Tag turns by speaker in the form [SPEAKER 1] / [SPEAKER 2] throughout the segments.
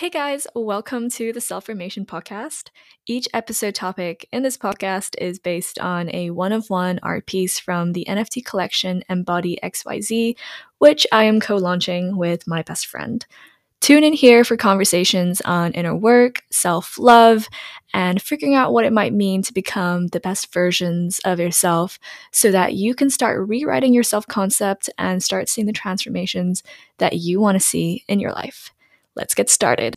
[SPEAKER 1] Hey guys, welcome to the Self Formation Podcast. Each episode topic in this podcast is based on a one of one art piece from the NFT collection Ambodi XYZ, which I am co launching with my best friend. Tune in here for conversations on inner work, self love, and figuring out what it might mean to become the best versions of yourself so that you can start rewriting your self concept and start seeing the transformations that you want to see in your life. Let's get started.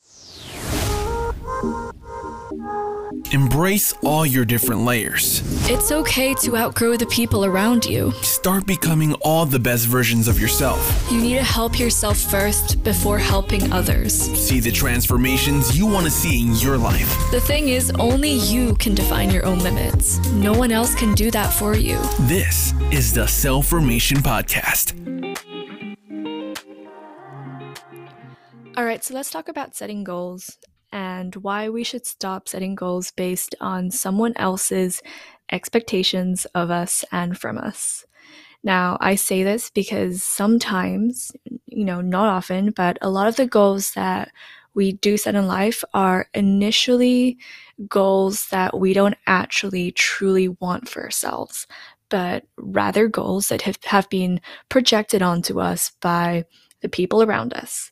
[SPEAKER 2] Embrace all your different layers.
[SPEAKER 1] It's okay to outgrow the people around you.
[SPEAKER 2] Start becoming all the best versions of yourself.
[SPEAKER 1] You need to help yourself first before helping others.
[SPEAKER 2] See the transformations you want to see in your life.
[SPEAKER 1] The thing is, only you can define your own limits. No one else can do that for you.
[SPEAKER 2] This is the Self Formation Podcast.
[SPEAKER 1] All right, so let's talk about setting goals and why we should stop setting goals based on someone else's expectations of us and from us. Now, I say this because sometimes, you know, not often, but a lot of the goals that we do set in life are initially goals that we don't actually truly want for ourselves, but rather goals that have, have been projected onto us by the people around us.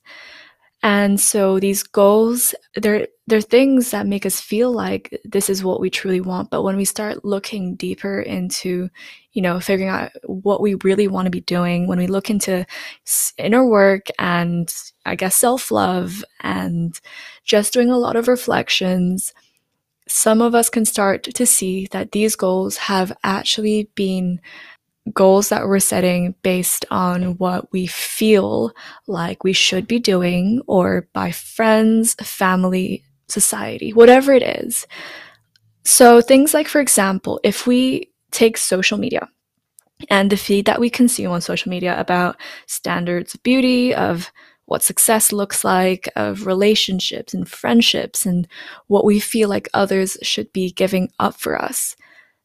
[SPEAKER 1] And so these goals, they're they're things that make us feel like this is what we truly want. But when we start looking deeper into, you know, figuring out what we really want to be doing, when we look into inner work and I guess self-love and just doing a lot of reflections, some of us can start to see that these goals have actually been goals that we're setting based on what we feel like we should be doing or by friends, family, society, whatever it is. So, things like, for example, if we take social media and the feed that we consume on social media about standards of beauty, of what success looks like, of relationships and friendships, and what we feel like others should be giving up for us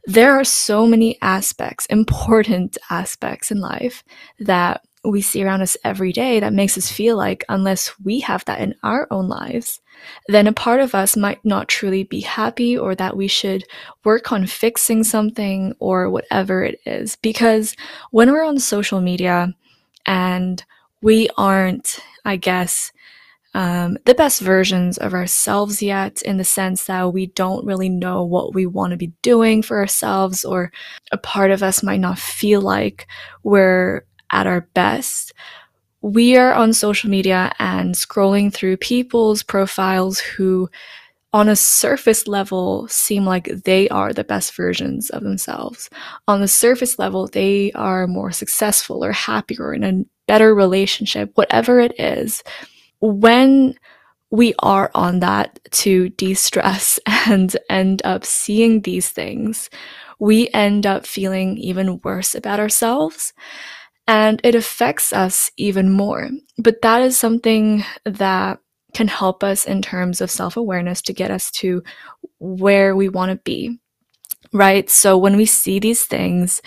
[SPEAKER 1] there are so many aspects, important aspects in life that we see around us every day that makes us feel like unless we have that in our own lives, then a part of us might not truly be happy or that we should work on fixing something or whatever it is. Because when we're on social media and we aren't, I guess, um, the best versions of ourselves yet, in the sense that we don't really know what we want to be doing for ourselves, or a part of us might not feel like we're at our best. We are on social media and scrolling through people's profiles who, on a surface level, seem like they are the best versions of themselves. On the surface level, they are more successful or happier in a better relationship, whatever it is when we are on that to de stress and end up seeing these things, we end up feeling even worse about ourselves and it affects us even more. But that is something that can help us in terms of self awareness to get us to where we want to be. Right. So when we see these things,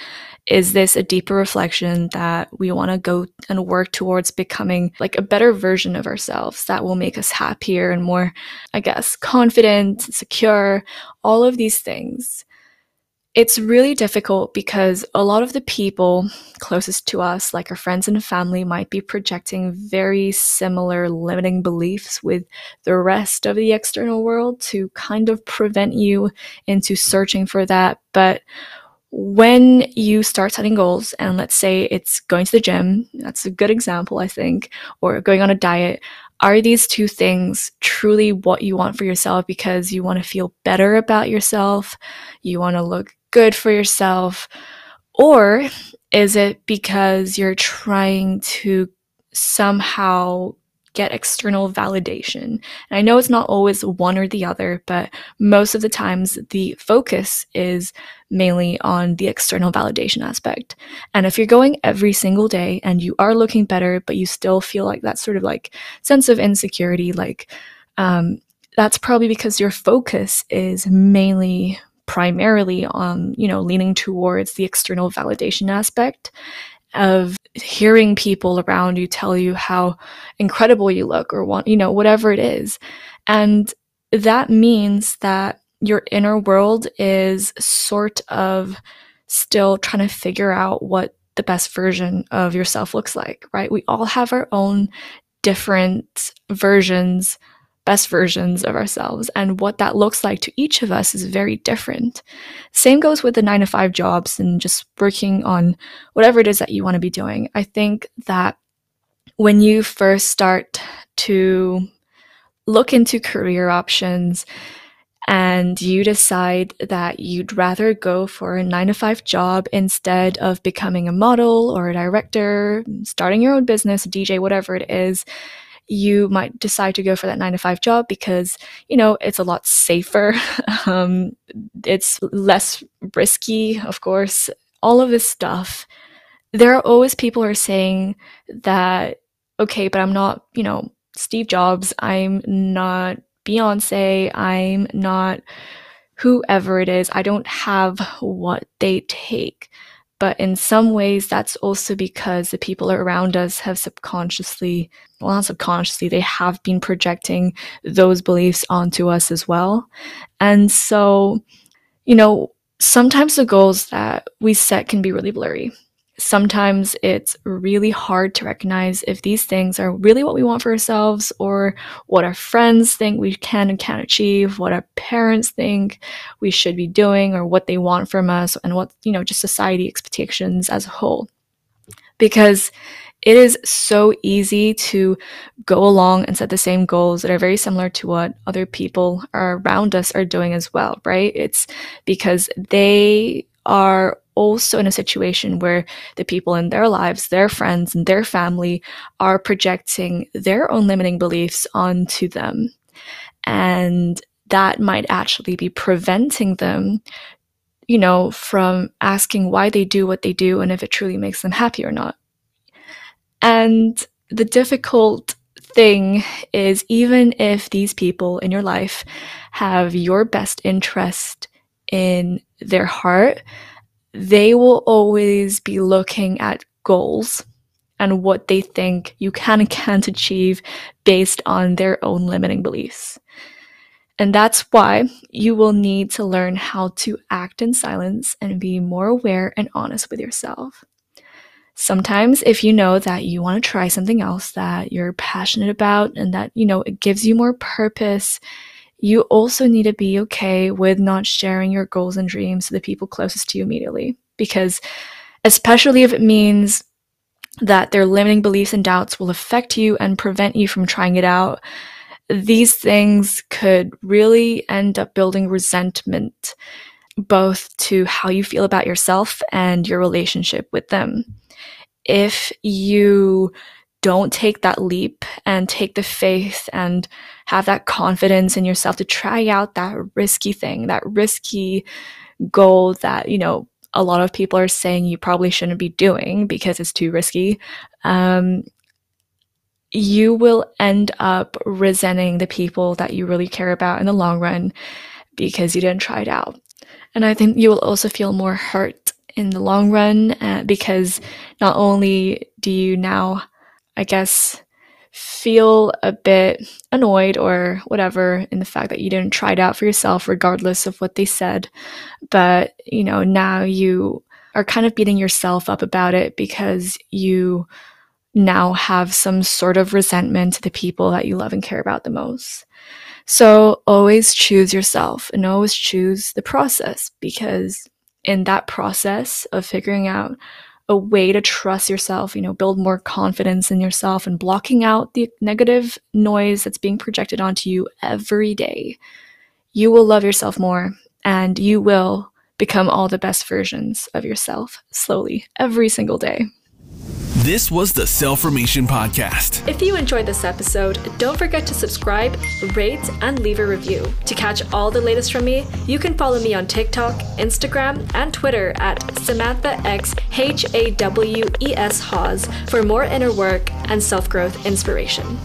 [SPEAKER 1] is this a deeper reflection that we want to go and work towards becoming like a better version of ourselves that will make us happier and more, I guess, confident, secure, all of these things? It's really difficult because a lot of the people closest to us, like our friends and family, might be projecting very similar limiting beliefs with the rest of the external world to kind of prevent you into searching for that. But when you start setting goals, and let's say it's going to the gym, that's a good example, I think, or going on a diet, are these two things truly what you want for yourself because you want to feel better about yourself? You want to look good for yourself? Or is it because you're trying to somehow get external validation. And I know it's not always one or the other, but most of the times the focus is mainly on the external validation aspect. And if you're going every single day and you are looking better, but you still feel like that sort of like sense of insecurity, like, um, that's probably because your focus is mainly primarily on, you know, leaning towards the external validation aspect of hearing people around you tell you how incredible you look or want, you know, whatever it is. And that means that your inner world is sort of still trying to figure out what the best version of yourself looks like, right? We all have our own different versions, best versions of ourselves. And what that looks like to each of us is very different. Same goes with the nine to five jobs and just working on whatever it is that you want to be doing. I think that when you first start to look into career options, and you decide that you'd rather go for a nine to five job instead of becoming a model or a director, starting your own business, DJ, whatever it is, you might decide to go for that nine to five job because, you know, it's a lot safer. um, it's less risky, of course, all of this stuff. There are always people who are saying that, okay, but I'm not, you know, Steve Jobs. I'm not Beyonce, I'm not whoever it is. I don't have what they take. But in some ways, that's also because the people around us have subconsciously, well, not subconsciously, they have been projecting those beliefs onto us as well. And so, you know, sometimes the goals that we set can be really blurry sometimes it's really hard to recognize if these things are really what we want for ourselves or what our friends think we can and can't achieve, what our parents think we should be doing or what they want from us and what, you know, just society expectations as a whole. Because it is so easy to go along and set the same goals that are very similar to what other people around us are doing as well, right? It's because they are also in a situation where the people in their lives, their friends, and their family are projecting their own limiting beliefs onto them. And that might actually be preventing them, you know, from asking why they do what they do and if it truly makes them happy or not. And the difficult thing is, even if these people in your life have your best interest in their heart, they will always be looking at goals and what they think you can and can't achieve based on their own limiting beliefs. And that's why you will need to learn how to act in silence and be more aware and honest with yourself. Sometimes, if you know that you want to try something else that you're passionate about and that, you know, it gives you more purpose you also need to be okay with not sharing your goals and dreams to the people closest to you immediately. Because, especially if it means that their limiting beliefs and doubts will affect you and prevent you from trying it out, these things could really end up building resentment, both to how you feel about yourself and your relationship with them. If you don't take that leap and take the faith and have that confidence in yourself to try out that risky thing, that risky goal that, you know, a lot of people are saying you probably shouldn't be doing because it's too risky. Um, you will end up resenting the people that you really care about in the long run because you didn't try it out. And I think you will also feel more hurt in the long run uh, because not only do you now I guess, feel a bit annoyed or whatever in the fact that you didn't try it out for yourself, regardless of what they said. But, you know, now you are kind of beating yourself up about it because you now have some sort of resentment to the people that you love and care about the most. So always choose yourself and always choose the process because in that process of figuring out a way to trust yourself, you know, build more confidence in yourself and blocking out the negative noise that's being projected onto you every day, you will love yourself more and you will become all the best versions of yourself slowly every single day.
[SPEAKER 2] This was the Self-Formation Podcast.
[SPEAKER 1] If you enjoyed this episode, don't forget to subscribe, rate, and leave a review. To catch all the latest from me, you can follow me on TikTok, Instagram, and Twitter at Samantha X H A W E S Hawes for more inner work and self growth inspiration.